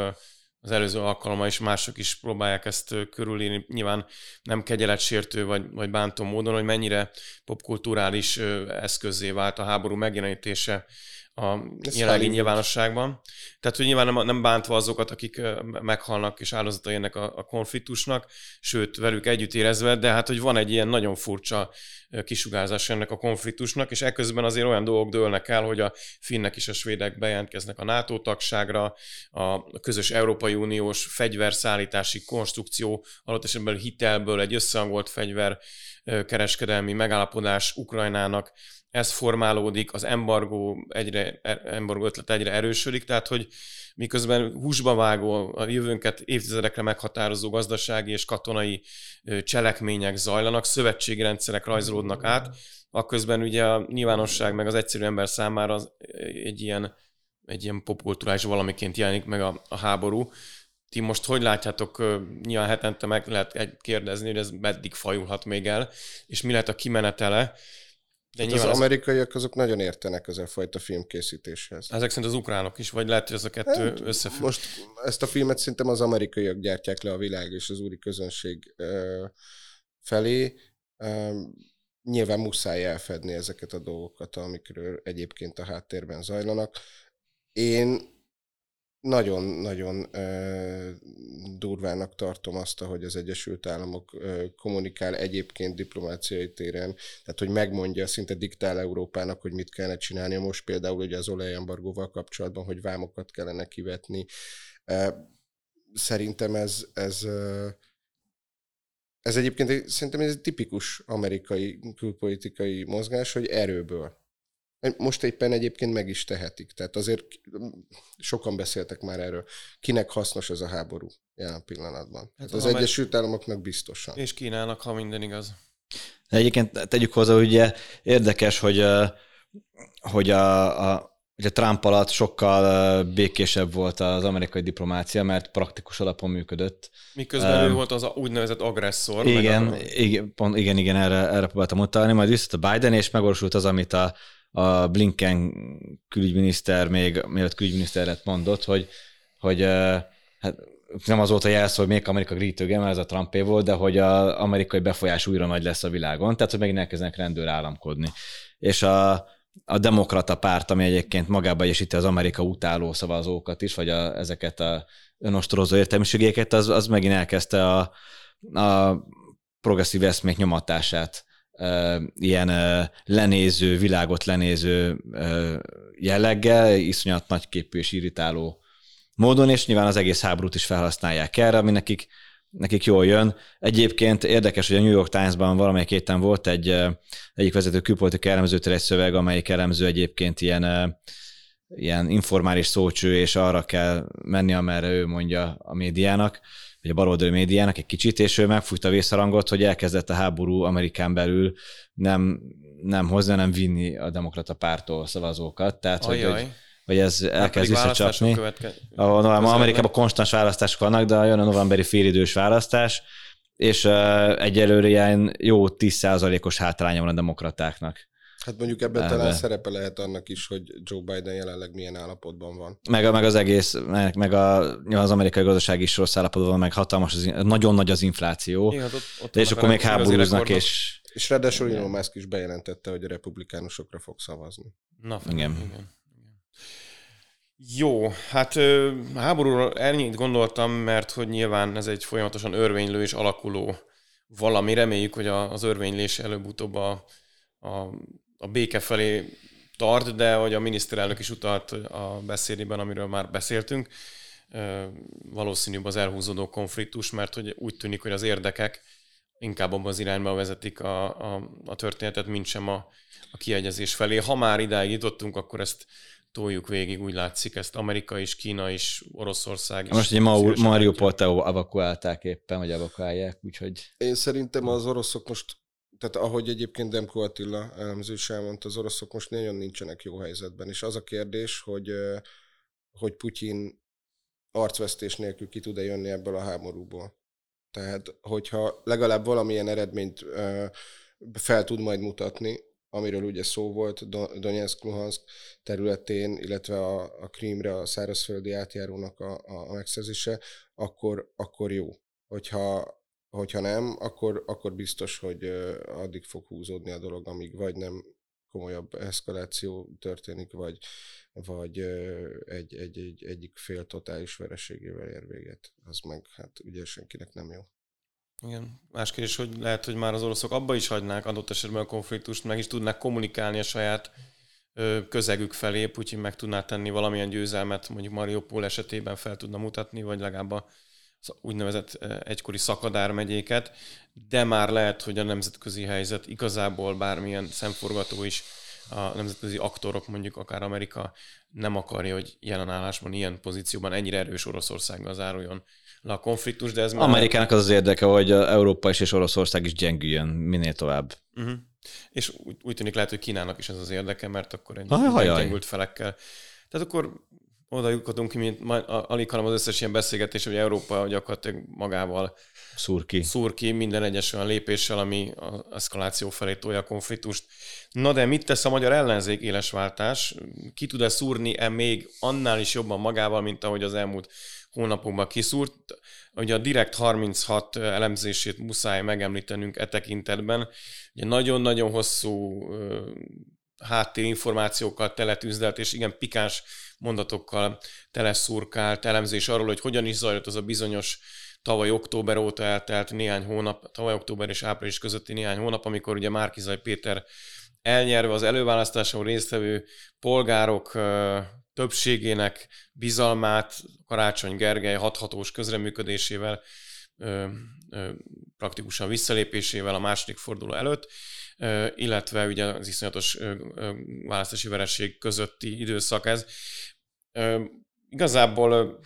az előző alkalommal, és mások is próbálják ezt körülírni. Nyilván nem kegyeletsértő vagy, vagy bántó módon, hogy mennyire popkulturális eszközé vált a háború megjelenítése a jelenlegi nyilvánosságban. Tehát, hogy nyilván nem, nem bántva azokat, akik meghalnak és áldozatai ennek a, a konfliktusnak, sőt, velük együtt érezve, de hát, hogy van egy ilyen nagyon furcsa kisugárzás ennek a konfliktusnak, és ekközben azért olyan dolgok dőlnek el, hogy a finnek és a svédek bejelentkeznek a NATO tagságra, a közös Európai Uniós fegyverszállítási konstrukció, alatt esetben hitelből egy összehangolt fegyver kereskedelmi megállapodás Ukrajnának ez formálódik, az embargó, egyre, embargó ötlet egyre erősödik, tehát hogy miközben húsba vágó, a jövőnket évtizedekre meghatározó gazdasági és katonai cselekmények zajlanak, szövetségi rendszerek rajzolódnak át, akközben ugye a nyilvánosság meg az egyszerű ember számára egy ilyen, egy ilyen popkulturális valamiként jelenik meg a, a háború. Ti most hogy látjátok, nyilván hetente meg lehet kérdezni, hogy ez meddig fajulhat még el, és mi lehet a kimenetele, de hát az, az amerikaiak azok nagyon értenek ezzel a fajta filmkészítéshez. Ezek szerint az ukránok is, vagy lehet, hogy ez a kettő hát, összefügg? Most ezt a filmet szerintem az amerikaiak gyártják le a világ és az úri közönség felé. Nyilván muszáj elfedni ezeket a dolgokat, amikről egyébként a háttérben zajlanak. Én nagyon-nagyon durvának tartom azt, hogy az Egyesült Államok ö, kommunikál egyébként diplomáciai téren, tehát hogy megmondja, szinte diktál Európának, hogy mit kellene csinálni. Most például ugye az olajembargóval kapcsolatban, hogy vámokat kellene kivetni. Szerintem ez, ez ez egyébként szerintem ez egy tipikus amerikai külpolitikai mozgás, hogy erőből most éppen egyébként meg is tehetik. Tehát azért sokan beszéltek már erről. Kinek hasznos ez a háború jelen pillanatban? Hát az Egyesült Államoknak biztosan. És Kínának, ha minden igaz. Egyébként tegyük hozzá, hogy ugye érdekes, hogy, hogy a, a a Trump alatt sokkal békésebb volt az amerikai diplomácia, mert praktikus alapon működött. Miközben um, ő volt az a úgynevezett agresszor. Igen, a... igen, pont, igen, igen, erre, erre próbáltam utalni, majd visszat a Biden, és megvalósult az, amit a, a Blinken külügyminiszter még, mielőtt külügyminiszter lett mondott, hogy, hogy hát nem az volt a jelszó, hogy még Amerika grítőge, mert ez a Trumpé volt, de hogy az amerikai befolyás újra nagy lesz a világon, tehát hogy megint elkezdenek rendőr államkodni. És a, a demokrata párt, ami egyébként magába egyesíti az Amerika utáló szavazókat is, vagy a, ezeket a önostorozó értelmiségeket, az, az megint elkezdte a, a progresszív eszmék nyomatását ilyen lenéző, világot lenéző jelleggel, iszonyat nagyképű és irritáló módon, és nyilván az egész háborút is felhasználják erre, ami nekik, nekik jól jön. Egyébként érdekes, hogy a New York Times-ban valamelyik héten volt egy egyik vezető külpolitikai elemzőtől egy szöveg, amelyik elemző egyébként ilyen, ilyen informális szócső, és arra kell menni, amerre ő mondja a médiának, vagy a baloldali médiának egy kicsit, és ő megfújta a vészharangot, hogy elkezdett a háború Amerikán belül nem, nem hozni, hanem vinni a demokrata pártól szavazókat. Tehát, Ajaj. hogy, hogy ez elkezd visszacsapni. Követke... A, a, Amerikában konstans választások vannak, de jön a novemberi félidős választás, és uh, egyelőre ilyen jó 10%-os hátránya van a demokratáknak. Hát mondjuk ebben Ebbe. talán szerepe lehet annak is, hogy Joe Biden jelenleg milyen állapotban van. Meg, meg az egész, meg, meg a, az amerikai gazdaság is rossz állapotban van, meg hatalmas, az, nagyon nagy az infláció. Igen, hát ott, ott és akkor még háborúznak, és... És ráadásul Elon Musk is bejelentette, hogy a republikánusokra fog szavazni. Na, igen. igen. Jó, hát háborúról ennyit gondoltam, mert hogy nyilván ez egy folyamatosan örvénylő és alakuló valami. Reméljük, hogy az örvénylés előbb-utóbb a, a, a béke felé tart, de hogy a miniszterelnök is utalt a beszédében, amiről már beszéltünk, valószínűbb az elhúzódó konfliktus, mert hogy úgy tűnik, hogy az érdekek inkább abban az irányba vezetik a, a, a történetet, mint sem a, a kiegyezés felé. Ha már idáig jutottunk, akkor ezt toljuk végig, úgy látszik, ezt Amerika is, Kína is, Oroszország is. Most ugye ma, Mariupolt evakuálták éppen, vagy evakuálják, úgyhogy... Én szerintem az oroszok most, tehát ahogy egyébként Demko Attila elemző is elmondta, az oroszok most nagyon nincsenek jó helyzetben, és az a kérdés, hogy, hogy Putyin arcvesztés nélkül ki tud-e jönni ebből a háborúból. Tehát, hogyha legalább valamilyen eredményt fel tud majd mutatni, amiről ugye szó volt Donetsk, Luhansk területén, illetve a, a Krímre, a szárazföldi átjárónak a, a, megszerzése, akkor, akkor jó. Hogyha, hogyha nem, akkor, akkor biztos, hogy addig fog húzódni a dolog, amíg vagy nem komolyabb eszkaláció történik, vagy, vagy egy, egy, egy, egyik fél totális vereségével ér véget. Az meg hát ugye senkinek nem jó. Igen. Más kérdés, hogy lehet, hogy már az oroszok abba is hagynák adott esetben a konfliktust, meg is tudnak kommunikálni a saját közegük felé, Putyin meg tudná tenni valamilyen győzelmet, mondjuk Mariupol esetében fel tudna mutatni, vagy legalább az úgynevezett egykori szakadár megyéket, de már lehet, hogy a nemzetközi helyzet igazából bármilyen szemforgató is a nemzetközi aktorok, mondjuk akár Amerika nem akarja, hogy jelen állásban, ilyen pozícióban ennyire erős Oroszországgal záruljon le a konfliktus, de ez már... Amerikának az az érdeke, hogy Európa is és Oroszország is gyengüljön minél tovább. Uh-huh. És úgy, úgy tűnik lehet, hogy Kínának is ez az érdeke, mert akkor egy Ajaj. gyengült felekkel. Tehát akkor oda juthatunk ki, mint alig hanem az összes ilyen beszélgetés, hogy Európa gyakorlatilag magával szúr ki. szúr ki minden egyes olyan lépéssel, ami az eszkaláció felé tolja a konfliktust. Na de mit tesz a magyar ellenzék élesváltás? Ki tud-e szúrni-e még annál is jobban magával, mint ahogy az elmúlt hónapokban kiszúrt. Ugye a Direkt 36 elemzését muszáj megemlítenünk e tekintetben. Ugye nagyon-nagyon hosszú háttérinformációkkal teletűzdelt, és igen pikáns mondatokkal teleszurkált elemzés arról, hogy hogyan is zajlott az a bizonyos tavaly október óta eltelt néhány hónap, tavaly október és április közötti néhány hónap, amikor ugye Márkizaj Péter elnyerve az előválasztáson résztvevő polgárok többségének bizalmát Karácsony Gergely hathatós közreműködésével, praktikusan visszalépésével a második forduló előtt, illetve ugye az iszonyatos választási vereség közötti időszak ez. Igazából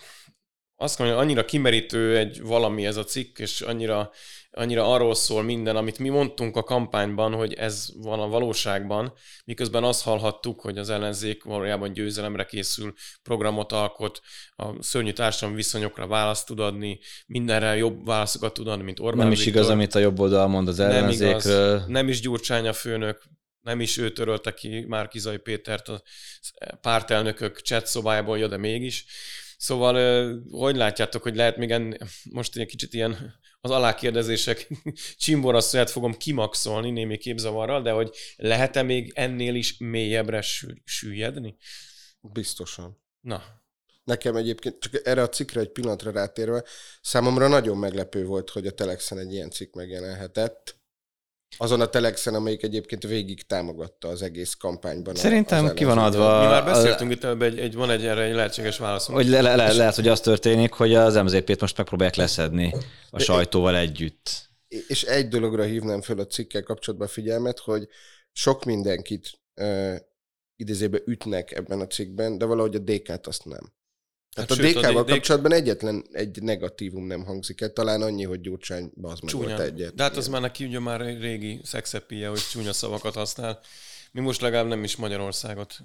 azt mondom, hogy annyira kimerítő egy valami ez a cikk, és annyira, annyira arról szól minden, amit mi mondtunk a kampányban, hogy ez van a valóságban, miközben azt hallhattuk, hogy az ellenzék valójában győzelemre készül, programot alkot, a szörnyű társadalmi viszonyokra választ tud adni, mindenre jobb válaszokat tud adni, mint Orbán Nem is igaz, amit a jobb oldal mond az nem ellenzékről. igaz, nem is Gyurcsány a főnök, nem is ő törölte ki Márkizai Pétert a pártelnökök chat szobájából, ja, de mégis. Szóval, hogy látjátok, hogy lehet még enn, most egy kicsit ilyen az alákérdezések csimborasszóját fogom kimaxolni némi képzavarral, de hogy lehet-e még ennél is mélyebbre sü- süllyedni? Biztosan. Na, Nekem egyébként, csak erre a cikkre egy pillanatra rátérve, számomra nagyon meglepő volt, hogy a Telexen egy ilyen cikk megjelenhetett. Azon a Telexen, amelyik egyébként végig támogatta az egész kampányban. a- Szerintem az ki van adva- mi már a- beszéltünk itt ebbe, egy, egy, van egy erre egy lehetséges válaszunk. Hogy le, le, le, lehet, hogy az történik, hogy az MZP-t most megpróbálják leszedni a sajtóval együtt. És egy dologra hívnám föl a cikkel kapcsolatban a figyelmet, hogy sok mindenkit uh, idézébe ütnek ebben a cikkben, de valahogy a DK-t azt nem. Hát, Hát a sőt, a DK-val kapcsolatban egyetlen egy negatívum nem hangzik el, talán annyi, hogy Gyurcsány meg volt egyet. De hát az már neki ugye már régi szexepie, hogy csúnya szavakat használ. Mi most legalább nem is Magyarországot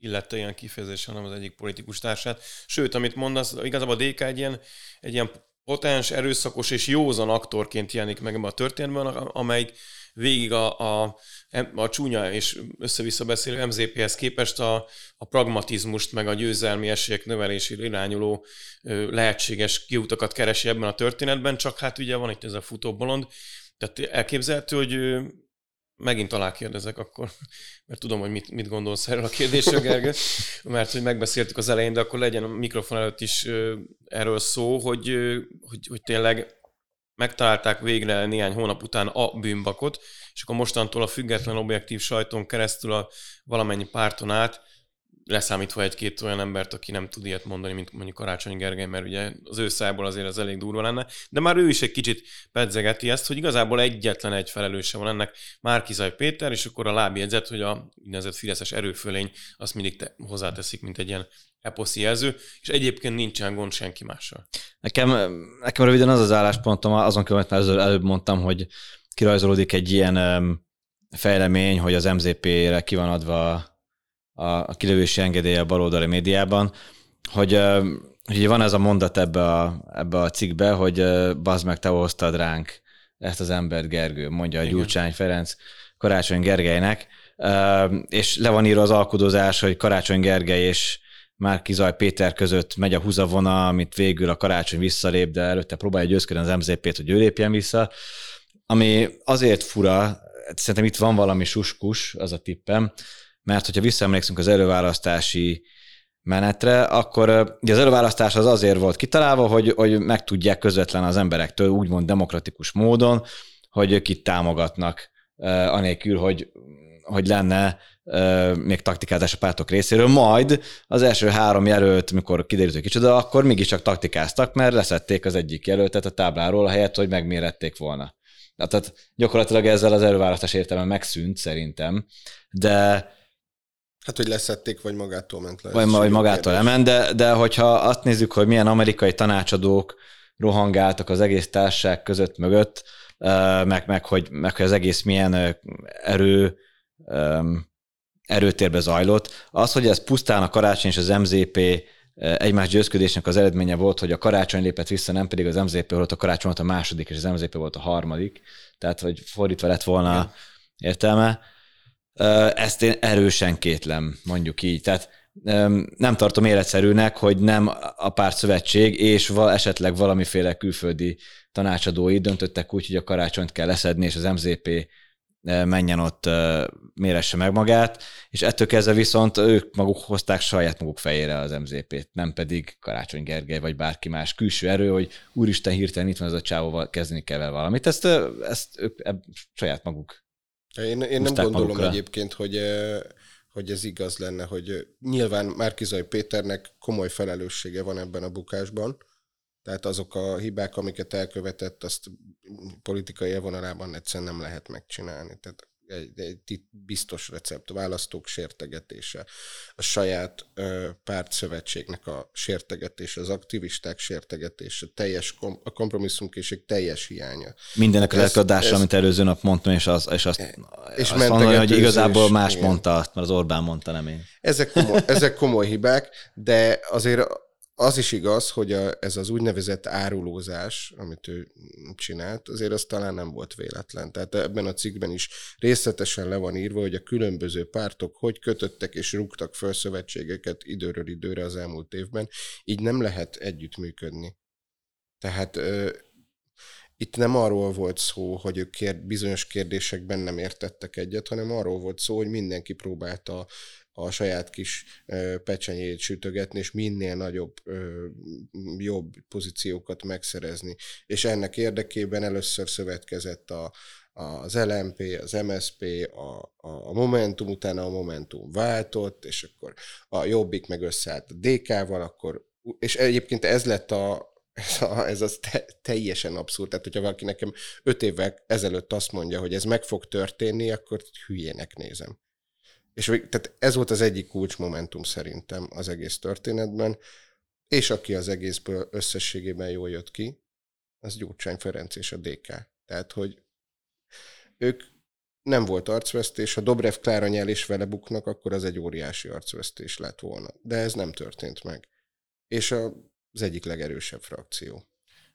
illette ilyen kifejezés, hanem az egyik politikus társát. Sőt, amit mondasz, igazából a DK egy ilyen, egy ilyen potens, erőszakos és józan aktorként jelenik meg ebben a történetben, amelyik végig a, a, a csúnya és össze-vissza beszélő MZP-hez képest a, a pragmatizmust, meg a győzelmi esélyek növelésére irányuló lehetséges kiutakat keresi ebben a történetben, csak hát ugye van itt ez a futóbolond, tehát elképzelhető, hogy megint alá kérdezek akkor, mert tudom, hogy mit, mit gondolsz erről a kérdésről, Gergő, mert hogy megbeszéltük az elején, de akkor legyen a mikrofon előtt is erről szó, hogy, hogy, hogy tényleg megtalálták végre néhány hónap után a bűnbakot, és akkor mostantól a független objektív sajton keresztül a valamennyi párton át, leszámítva egy-két olyan embert, aki nem tud ilyet mondani, mint mondjuk Karácsony Gergely, mert ugye az ő szájából azért az elég durva lenne, de már ő is egy kicsit pedzegeti ezt, hogy igazából egyetlen egy felelőse van ennek, Márkizaj Péter, és akkor a lábjegyzet, hogy a úgynevezett Fideszes erőfölény azt mindig te, hozzáteszik, mint egy ilyen eposzi jelző, és egyébként nincsen gond senki mással. Nekem, nekem röviden az az álláspontom, azon már előbb- mondtam, hogy kirajzolódik egy ilyen em, fejlemény, hogy az MZP-re ki van adva a, a kilövési engedélye a baloldali médiában, hogy, ugye van ez a mondat ebbe a, ebbe a cikkbe, hogy bazd meg, te hoztad ránk ezt az embert, Gergő, mondja a Igen. Gyurcsány Ferenc Karácsony Gergelynek, és le van írva az alkudozás, hogy Karácsony Gergely és Márki Zaj Péter között megy a húzavona, amit végül a karácsony visszalép, de előtte próbálja győzködni az MZP-t, hogy ő lépjen vissza. Ami azért fura, szerintem itt van valami suskus, az a tippem, mert hogyha visszaemlékszünk az előválasztási menetre, akkor ugye az előválasztás az azért volt kitalálva, hogy, hogy megtudják közvetlen az emberektől, úgymond demokratikus módon, hogy ők itt támogatnak, anélkül, hogy, hogy lenne még taktikázás a pártok részéről, majd az első három jelölt, mikor kiderült, hogy kicsoda, akkor mégiscsak taktikáztak, mert leszették az egyik jelöltet a tábláról, helyett, hogy megmérették volna. Na, Tehát gyakorlatilag ezzel az előválasztás értelme megszűnt szerintem, de Hát, hogy leszették, vagy magától ment le. vagy, vagy magától kérdés. lement, de, de hogyha azt nézzük, hogy milyen amerikai tanácsadók rohangáltak az egész társaság között mögött, meg, meg, hogy, meg hogy az egész milyen erő, erőtérbe zajlott. Az, hogy ez pusztán a karácsony és az MZP egymás győzködésnek az eredménye volt, hogy a karácsony lépett vissza, nem pedig az MZP volt, a karácsony volt a második, és az MZP volt a harmadik. Tehát, hogy fordítva lett volna értelme. Ezt én erősen kétlem, mondjuk így. Tehát nem tartom életszerűnek, hogy nem a párt szövetség és val- esetleg valamiféle külföldi tanácsadói döntöttek úgy, hogy a karácsonyt kell leszedni, és az MZP menjen ott, méresse meg magát, és ettől kezdve viszont ők maguk hozták saját maguk fejére az MZP-t, nem pedig Karácsony Gergely vagy bárki más külső erő, hogy úristen hirtelen itt van ez a csávóval, kezdeni kell valamit. Ezt, ezt ők saját maguk Én, én nem gondolom magukra. egyébként, hogy, eh, hogy ez igaz lenne, hogy eh, nyilván Márkizaj Péternek komoly felelőssége van ebben a bukásban, tehát azok a hibák, amiket elkövetett, azt politikai elvonalában egyszerűen nem lehet megcsinálni. Tehát egy, egy biztos recept, a választók sértegetése, a saját ö, pártszövetségnek a sértegetése, az aktivisták sértegetése, teljes kom, a kompromisszumkészség teljes hiánya. Mindenek az elkadása, amit előző nap mondtam, és, az, és azt, és azt mondani, hogy igazából más igen. mondta, mert az Orbán mondta, nem én. Ezek komoly, ezek komoly hibák, de azért az is igaz, hogy a, ez az úgynevezett árulózás, amit ő csinált, azért az talán nem volt véletlen. Tehát ebben a cikkben is részletesen le van írva, hogy a különböző pártok hogy kötöttek és rúgtak föl szövetségeket időről időre az elmúlt évben, így nem lehet együttműködni. Tehát ö, itt nem arról volt szó, hogy ők kér, bizonyos kérdésekben nem értettek egyet, hanem arról volt szó, hogy mindenki próbálta a saját kis pecsenyét sütögetni, és minél nagyobb, jobb pozíciókat megszerezni. És ennek érdekében először szövetkezett a, az LMP, az MSP, a, a Momentum, utána a Momentum váltott, és akkor a Jobbik meg összeállt a DK-val, akkor, és egyébként ez lett a, ez, a, ez az te, teljesen abszurd. Tehát, hogyha valaki nekem öt évvel ezelőtt azt mondja, hogy ez meg fog történni, akkor hülyének nézem. És tehát ez volt az egyik kulcsmomentum szerintem az egész történetben, és aki az egészből összességében jól jött ki, az Gyurcsány Ferenc és a DK. Tehát, hogy ők nem volt arcvesztés, ha Dobrev Klára nyel és vele buknak, akkor az egy óriási arcvesztés lett volna. De ez nem történt meg. És az egyik legerősebb frakció.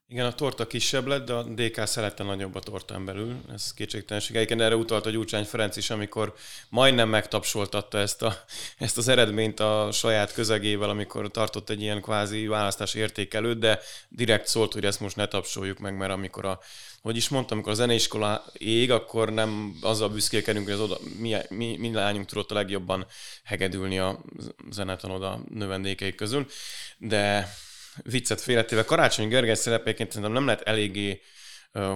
Igen, a torta kisebb lett, de a DK szerette nagyobb a tortán belül. Ez kétségtelenség. Egyébként erre utalt a Gyurcsány Ferenc is, amikor majdnem megtapsoltatta ezt, a, ezt az eredményt a saját közegével, amikor tartott egy ilyen kvázi választás értékelőt, de direkt szólt, hogy ezt most ne tapsoljuk meg, mert amikor a hogy is mondtam, amikor a zeneiskola ég, akkor nem azzal büszkélkedünk, hogy az oda, mi, mi, mi lányunk tudott a legjobban hegedülni a zenetanoda növendékei közül, de viccet félretéve, Karácsony Gergely szerepéként szerintem nem lehet eléggé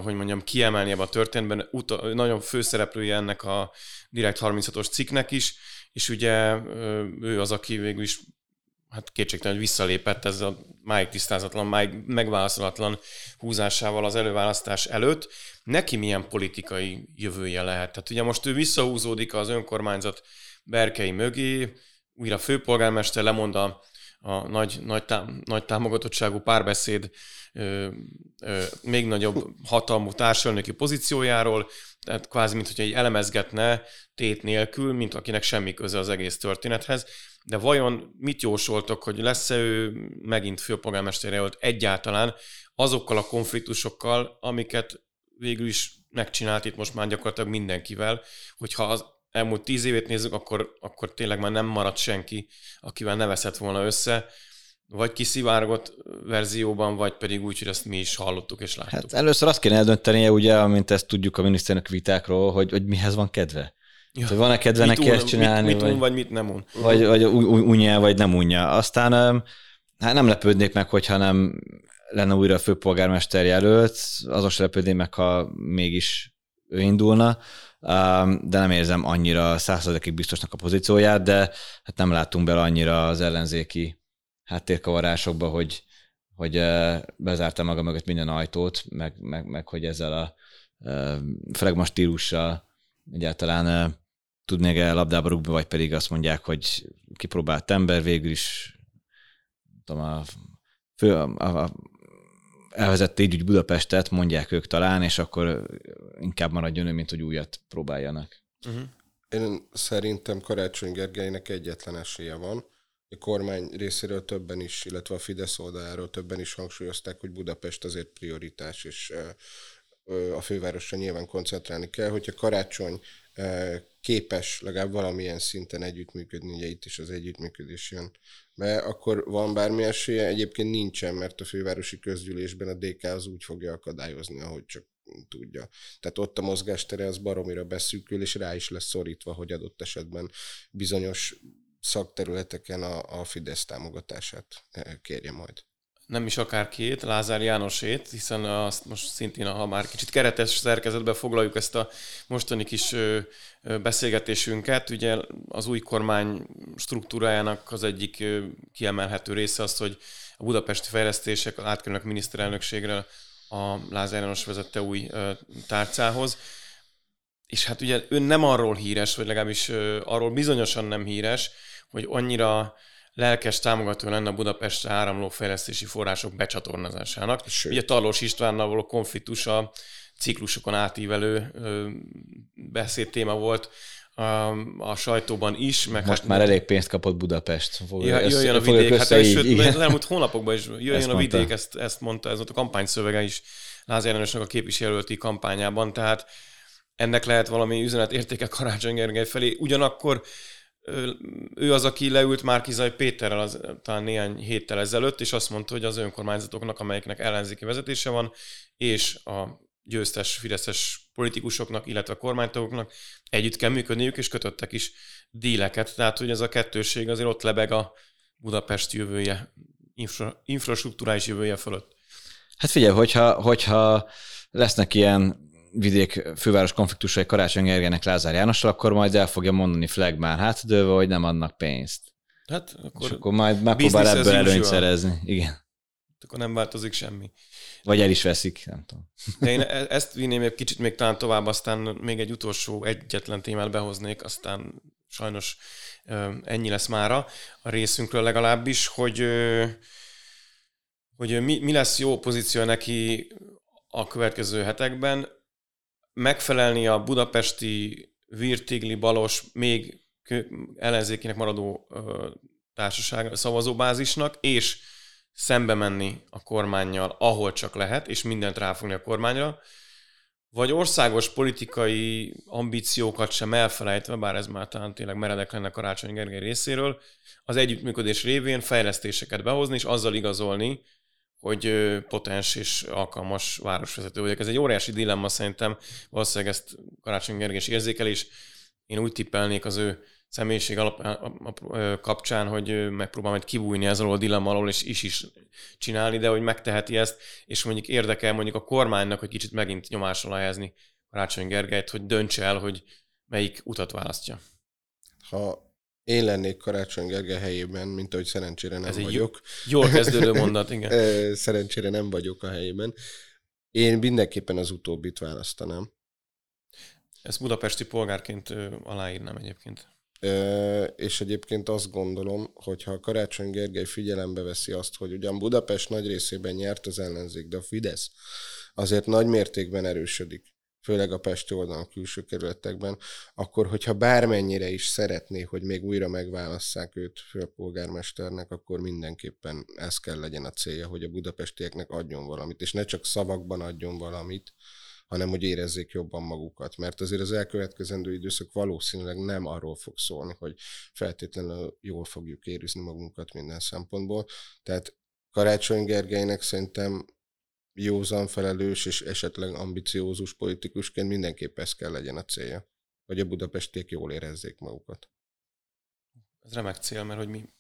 hogy mondjam, kiemelni ebbe a történetben. Uta, nagyon főszereplője ennek a Direkt 36-os cikknek is, és ugye ő az, aki végül is hát kétségtelen, hogy visszalépett ez a máig tisztázatlan, máig megválaszolatlan húzásával az előválasztás előtt. Neki milyen politikai jövője lehet? Tehát ugye most ő visszahúzódik az önkormányzat berkei mögé, újra főpolgármester lemond a a nagy, nagy, tám, nagy támogatottságú párbeszéd ö, ö, még nagyobb hatalmú társadalmi pozíciójáról, tehát kvázi, mint hogy egy elemezgetne tét nélkül, mint akinek semmi köze az egész történethez. De vajon mit jósoltok, hogy lesz-e ő megint főpolgármester jelölt egyáltalán azokkal a konfliktusokkal, amiket végül is megcsinált itt most már gyakorlatilag mindenkivel, hogyha az elmúlt tíz évét nézzük, akkor, akkor tényleg már nem maradt senki, akivel ne veszett volna össze, vagy kiszivárgott verzióban, vagy pedig úgy, hogy ezt mi is hallottuk és láttuk. Hát először azt kéne eldöntenie, ugye, amint ezt tudjuk a miniszternek vitákról, hogy, hogy mihez van kedve. Ja. Hogy van-e kedve neki ezt csinálni? Mit, mit vagy, un, vagy mit nem un. Vagy, vagy unja, vagy nem unja. Aztán hát nem lepődnék meg, hogyha nem lenne újra a főpolgármester jelölt, azon se lepődnék meg, ha mégis ő indulna de nem érzem annyira százszerzekig biztosnak a pozícióját, de hát nem láttunk bele annyira az ellenzéki háttérkavarásokba, hogy, hogy bezárta maga mögött minden ajtót, meg, meg, meg hogy ezzel a flegma stílussal egyáltalán tud még el labdába rúgni, vagy pedig azt mondják, hogy kipróbált ember, végül is tudom, a, fő, a, a elvezette így úgy Budapestet, mondják ők talán, és akkor inkább maradjon ő, mint hogy újat próbáljanak. Uh-huh. Én szerintem Karácsony Gergelynek egyetlen esélye van. A kormány részéről többen is, illetve a Fidesz oldaláról többen is hangsúlyozták, hogy Budapest azért prioritás, és a fővárosra nyilván koncentrálni kell. Hogyha Karácsony képes legalább valamilyen szinten együttműködni, ugye itt is az együttműködés jön be, akkor van bármi esélye, egyébként nincsen, mert a fővárosi közgyűlésben a DK az úgy fogja akadályozni, ahogy csak tudja. Tehát ott a mozgástere az baromira beszűkül, és rá is lesz szorítva, hogy adott esetben bizonyos szakterületeken a, a Fidesz támogatását kérje majd nem is akár két, Lázár Jánosét, hiszen azt most szintén, ha már kicsit keretes szerkezetbe foglaljuk ezt a mostani kis beszélgetésünket, ugye az új kormány struktúrájának az egyik kiemelhető része az, hogy a budapesti fejlesztések átkerülnek miniszterelnökségre a Lázár János vezette új tárcához. és hát ugye ő nem arról híres, vagy legalábbis arról bizonyosan nem híres, hogy annyira lelkes támogató lenne a Budapestre áramló fejlesztési források becsatornázásának. Sőt. Ugye Tarlós Istvánnal való konfliktus a ciklusokon átívelő beszéd téma volt a, a sajtóban is. Meg Most hát, már elég pénzt kapott Budapest. Fog, ja, ezt, jöjjön a vidék, hát így, sőt, igen. az elmúlt hónapokban is jöjjön ezt a vidék, mondta. ezt, ezt mondta, ez volt a kampányszövege is Lázár Jánosnak a képviselőti kampányában, tehát ennek lehet valami üzenet értéke Karácsony Gergely felé. Ugyanakkor ő az, aki leült Márkizaj Péterrel az, talán néhány héttel ezelőtt, és azt mondta, hogy az önkormányzatoknak, amelyeknek ellenzéki vezetése van, és a győztes fideszes politikusoknak, illetve kormánytagoknak együtt kell működniük, és kötöttek is díleket. Tehát, hogy ez a kettőség azért ott lebeg a Budapest jövője, infra, infrastruktúrális jövője fölött. Hát figyelj, hogyha, hogyha lesznek ilyen vidék főváros konfliktusai Karácsony Gergelynek Lázár Jánossal, akkor majd el fogja mondani flagmán hátadőve, hogy nem adnak pénzt. Hát akkor, És akkor majd megpróbál ebből előnyt szerezni. Igen. Akkor nem változik semmi. Vagy el is veszik, nem tudom. De én e- ezt vinném egy kicsit még talán tovább, aztán még egy utolsó egyetlen témát behoznék, aztán sajnos ennyi lesz mára a részünkről legalábbis, hogy, hogy mi, mi lesz jó pozíció neki a következő hetekben megfelelni a budapesti Virtigli Balos még ellenzékének maradó társaság szavazóbázisnak, és szembe menni a kormányjal, ahol csak lehet, és mindent ráfogni a kormányra, vagy országos politikai ambíciókat sem elfelejtve, bár ez már talán tényleg meredek lenne Karácsony Gergely részéről, az együttműködés révén fejlesztéseket behozni, és azzal igazolni, hogy potens és alkalmas városvezető vagyok. Ez egy óriási dilemma szerintem, valószínűleg ezt Karácsony Gergely is érzékelés. Én úgy tippelnék az ő személyiség alap, kapcsán, hogy megpróbál majd kibújni ez alól a dilemma alól, és is is csinálni, de hogy megteheti ezt, és mondjuk érdekel mondjuk a kormánynak, hogy kicsit megint nyomás alá helyezni Karácsony Gergelyt, hogy döntse el, hogy melyik utat választja. Ha én lennék Karácsony Gergely helyében, mint ahogy szerencsére nem Ez vagyok. Jól kezdődő mondat, igen. szerencsére nem vagyok a helyében. Én mindenképpen az utóbbit választanám. Ezt budapesti polgárként aláírnám egyébként. És egyébként azt gondolom, hogy ha Karácsony Gergely figyelembe veszi azt, hogy ugyan Budapest nagy részében nyert az ellenzék, de a Fidesz azért nagy mértékben erősödik főleg a Pesti oldalon, a külső kerületekben, akkor hogyha bármennyire is szeretné, hogy még újra megválasszák őt főpolgármesternek, akkor mindenképpen ez kell legyen a célja, hogy a budapestieknek adjon valamit, és ne csak szavakban adjon valamit, hanem hogy érezzék jobban magukat. Mert azért az elkövetkezendő időszak valószínűleg nem arról fog szólni, hogy feltétlenül jól fogjuk érezni magunkat minden szempontból. Tehát Karácsony Gergelynek szerintem józan, felelős és esetleg ambiciózus politikusként mindenképp ez kell legyen a célja, hogy a budapestiek jól érezzék magukat. Ez remek cél, mert hogy mi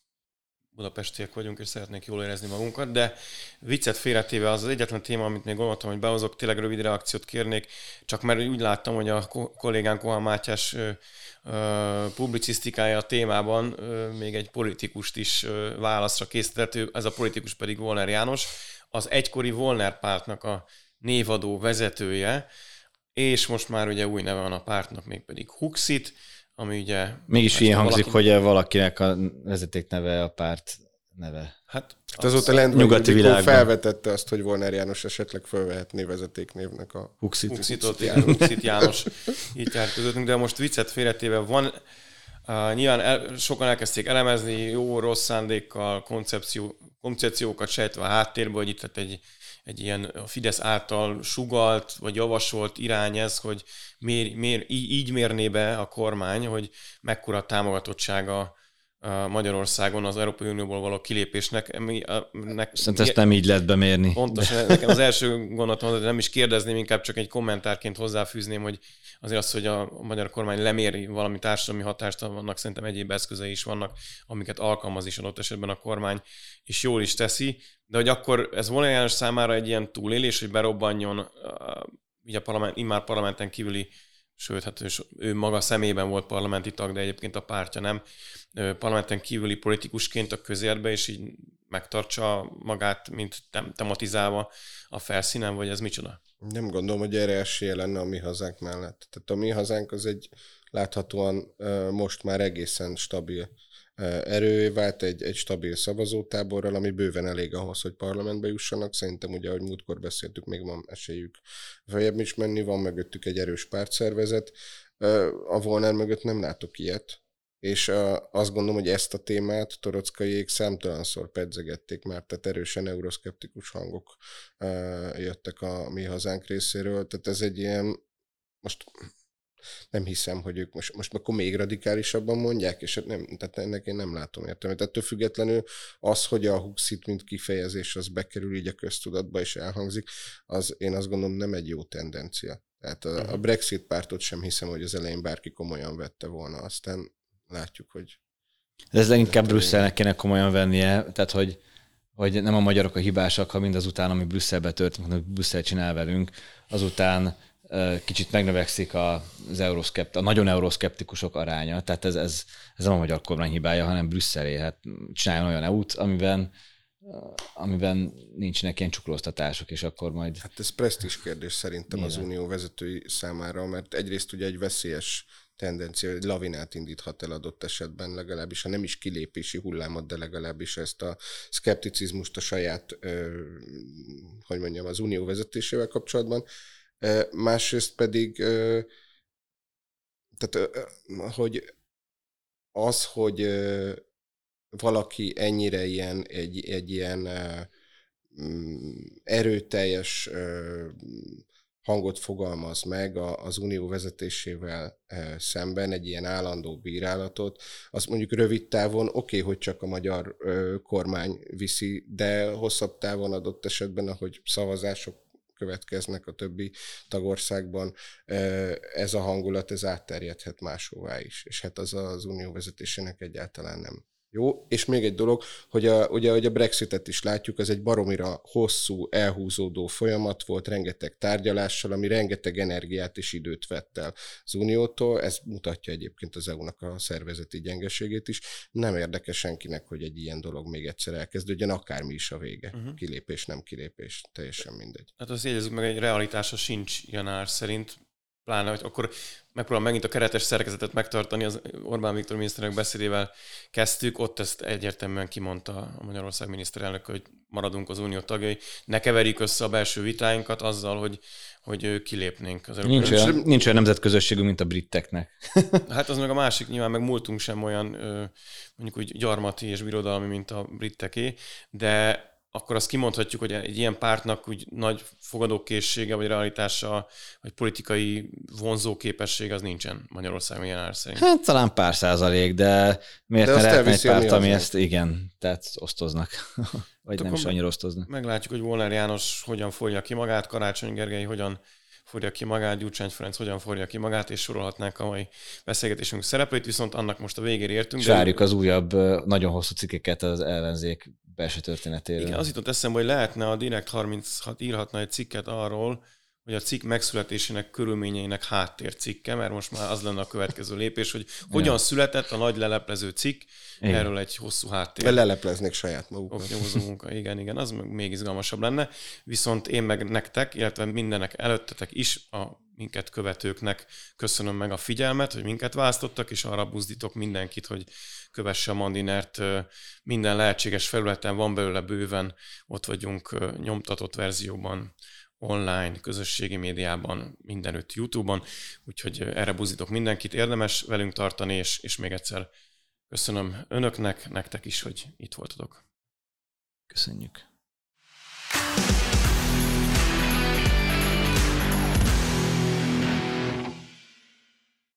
budapestiek vagyunk, és szeretnék jól érezni magunkat, de viccet félretéve az az egyetlen téma, amit még gondoltam, hogy behozok, tényleg rövid reakciót kérnék, csak mert úgy láttam, hogy a kollégánk Kohán Mátyás publicisztikája a témában még egy politikust is válaszra készített, ez a politikus pedig Volner János, az egykori Volner pártnak a névadó vezetője, és most már ugye új neve van a pártnak, mégpedig Huxit, ami ugye... Mégis ilyen hangzik, valaki... hogy valakinek a vezeték neve a párt neve. Hát, hát azóta lent nyugati világban felvetette azt, hogy Volner János esetleg felvehetné vezetéknévnek a Huxit. Huxitot, Huxit, Huxit János itt járt közöttünk, de most viccet félretéve van, Uh, nyilván el, sokan elkezdték elemezni jó, rossz szándékkal, koncepció, koncepciókat sejtve a háttérből, hogy itt egy, egy ilyen a Fidesz által sugalt vagy javasolt irány ez, hogy mér, mér, így mérné be a kormány, hogy mekkora támogatottsága Magyarországon az Európai Unióból való kilépésnek. Nek, Szerintem ezt nem így lehet bemérni. Pontosan, nekem az első gondolatom, hogy nem is kérdezném, inkább csak egy kommentárként hozzáfűzném, hogy azért az, hogy a magyar kormány leméri valami társadalmi hatást, vannak szerintem egyéb eszközei is vannak, amiket alkalmaz is adott esetben a kormány, és jól is teszi, de hogy akkor ez volna János számára egy ilyen túlélés, hogy berobbanjon uh, ugye a parlament, immár parlamenten kívüli sőt, hát ő, maga szemében volt parlamenti tag, de egyébként a pártja nem, parlamenten kívüli politikusként a közérbe, és így megtartsa magát, mint tematizálva a felszínen, vagy ez micsoda? Nem gondolom, hogy erre esélye lenne a mi hazánk mellett. Tehát a mi hazánk az egy láthatóan most már egészen stabil erővé vált egy, egy stabil szavazótáborral, ami bőven elég ahhoz, hogy parlamentbe jussanak. Szerintem ugye, ahogy múltkor beszéltük, még van esélyük feljebb is menni, van mögöttük egy erős pártszervezet. A Volner mögött nem látok ilyet, és azt gondolom, hogy ezt a témát Torockaiék számtalanszor pedzegették már, tehát erősen euroszkeptikus hangok jöttek a mi hazánk részéről, tehát ez egy ilyen, most nem hiszem, hogy ők most, most akkor még radikálisabban mondják, és nem, tehát ennek én nem látom értelmet. Ettől függetlenül az, hogy a Huxit, mint kifejezés, az bekerül így a köztudatba és elhangzik, az én azt gondolom nem egy jó tendencia. Tehát a, a mhm. Brexit pártot sem hiszem, hogy az elején bárki komolyan vette volna, aztán látjuk, hogy... De ez leginkább Brüsszelnek kéne komolyan vennie, tehát hogy, hogy nem a magyarok a hibásak, ha mindazután, ami Brüsszelbe történik, hogy Brüsszel csinál velünk, azután kicsit megnövekszik az euroszkept, a nagyon euroszkeptikusok aránya, tehát ez, ez, ez nem a magyar kormány hibája, hanem Brüsszelé. Hát csináljon olyan EU-t, amiben amiben nincsenek ilyen csuklóztatások, és akkor majd... Hát ez presztis kérdés szerintem Nyilván. az unió vezetői számára, mert egyrészt ugye egy veszélyes tendencia, hogy lavinát indíthat el adott esetben, legalábbis ha nem is kilépési hullámot, de legalábbis ezt a szkepticizmust a saját, ö, hogy mondjam, az unió vezetésével kapcsolatban. Másrészt pedig, tehát, hogy az, hogy valaki ennyire ilyen, egy, egy ilyen mm, erőteljes hangot fogalmaz meg az unió vezetésével szemben, egy ilyen állandó bírálatot, az mondjuk rövid távon oké, okay, hogy csak a magyar kormány viszi, de hosszabb távon adott esetben, ahogy szavazások következnek a többi tagországban, ez a hangulat, ez átterjedhet máshová is. És hát az az unió vezetésének egyáltalán nem jó, és még egy dolog, hogy a, ugye, hogy a Brexitet is látjuk, az egy baromira hosszú, elhúzódó folyamat volt, rengeteg tárgyalással, ami rengeteg energiát és időt vett el az Uniótól. Ez mutatja egyébként az EU-nak a szervezeti gyengeségét is. Nem érdekes senkinek, hogy egy ilyen dolog még egyszer elkezdődjön, akármi is a vége. Uh-huh. Kilépés, nem kilépés, teljesen mindegy. Hát azt jegyezzük meg, egy realitása sincs Janár szerint pláne, hogy akkor megpróbálom megint a keretes szerkezetet megtartani, az Orbán Viktor miniszterelnök beszédével kezdtük, ott ezt egyértelműen kimondta a Magyarország miniszterelnök, hogy maradunk az unió tagjai, ne keverjük össze a belső vitáinkat azzal, hogy, hogy kilépnénk az Európai nincs olyan, nincs olyan nemzetközösségünk, mint a briteknek. hát az meg a másik, nyilván meg múltunk sem olyan mondjuk úgy gyarmati és birodalmi, mint a briteké, de akkor azt kimondhatjuk, hogy egy ilyen pártnak úgy nagy fogadókészsége, vagy realitása, vagy politikai vonzóképessége az nincsen Magyarországon ilyen szerint. Hát talán pár százalék, de miért de ne lehetne egy párt, ami ezt igen, tehát osztoznak. vagy hát nem is annyira osztoznak. Meglátjuk, hogy Volner János hogyan fogja ki magát, Karácsony Gergely hogyan forja ki magát, Gyurcsány Ferenc hogyan forja ki magát, és sorolhatnánk a mai beszélgetésünk szereplőit, viszont annak most a végére értünk. Várjuk de... az újabb, nagyon hosszú cikkeket az ellenzék belső történetéről. Igen, az jutott eszembe, hogy lehetne a Direkt 36 írhatna egy cikket arról, hogy a cikk megszületésének körülményeinek háttércikke, mert most már az lenne a következő lépés, hogy hogyan ja. született a nagy leleplező cikk, igen. erről egy hosszú háttér. Be lelepleznék saját magukat. munka, igen, igen, az még izgalmasabb lenne. Viszont én meg nektek, illetve mindenek előttetek is, a minket követőknek köszönöm meg a figyelmet, hogy minket választottak, és arra buzdítok mindenkit, hogy kövesse a Mandinert minden lehetséges felületen, van belőle bőven, ott vagyunk nyomtatott verzióban, online, közösségi médiában, mindenütt YouTube-on, úgyhogy erre buzítok mindenkit, érdemes velünk tartani, és, és még egyszer köszönöm önöknek, nektek is, hogy itt voltatok. Köszönjük.